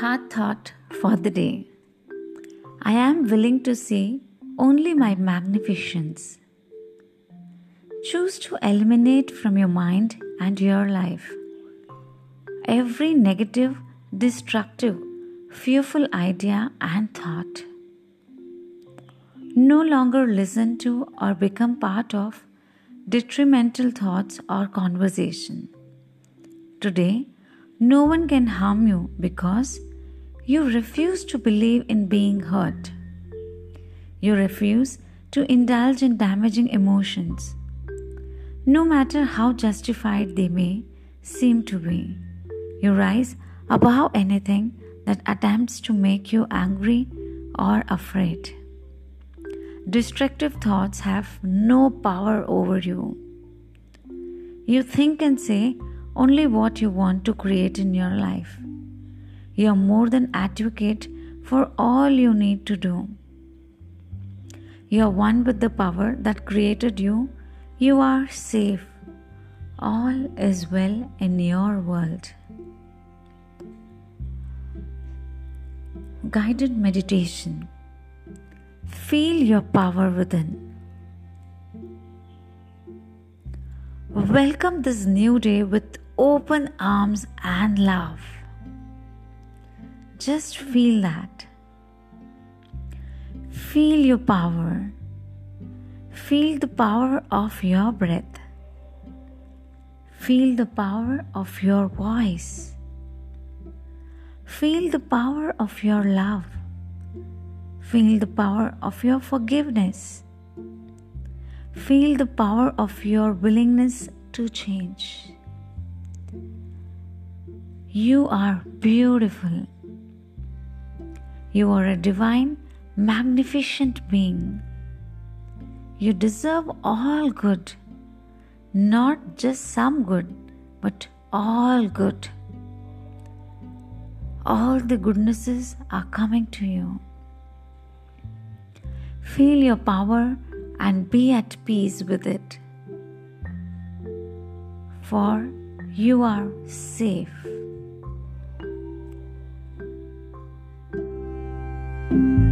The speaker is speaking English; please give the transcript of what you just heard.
Heart thought for the day. I am willing to see only my magnificence. Choose to eliminate from your mind and your life every negative, destructive, fearful idea and thought. No longer listen to or become part of detrimental thoughts or conversation. Today, no one can harm you because you refuse to believe in being hurt. You refuse to indulge in damaging emotions, no matter how justified they may seem to be. You rise above anything that attempts to make you angry or afraid. Destructive thoughts have no power over you. You think and say only what you want to create in your life. You are more than advocate for all you need to do. You are one with the power that created you. You are safe. All is well in your world. Guided meditation. Feel your power within. Welcome this new day with open arms and love. Just feel that. Feel your power. Feel the power of your breath. Feel the power of your voice. Feel the power of your love. Feel the power of your forgiveness. Feel the power of your willingness to change. You are beautiful. You are a divine, magnificent being. You deserve all good, not just some good, but all good. All the goodnesses are coming to you. Feel your power and be at peace with it. For you are safe. thank you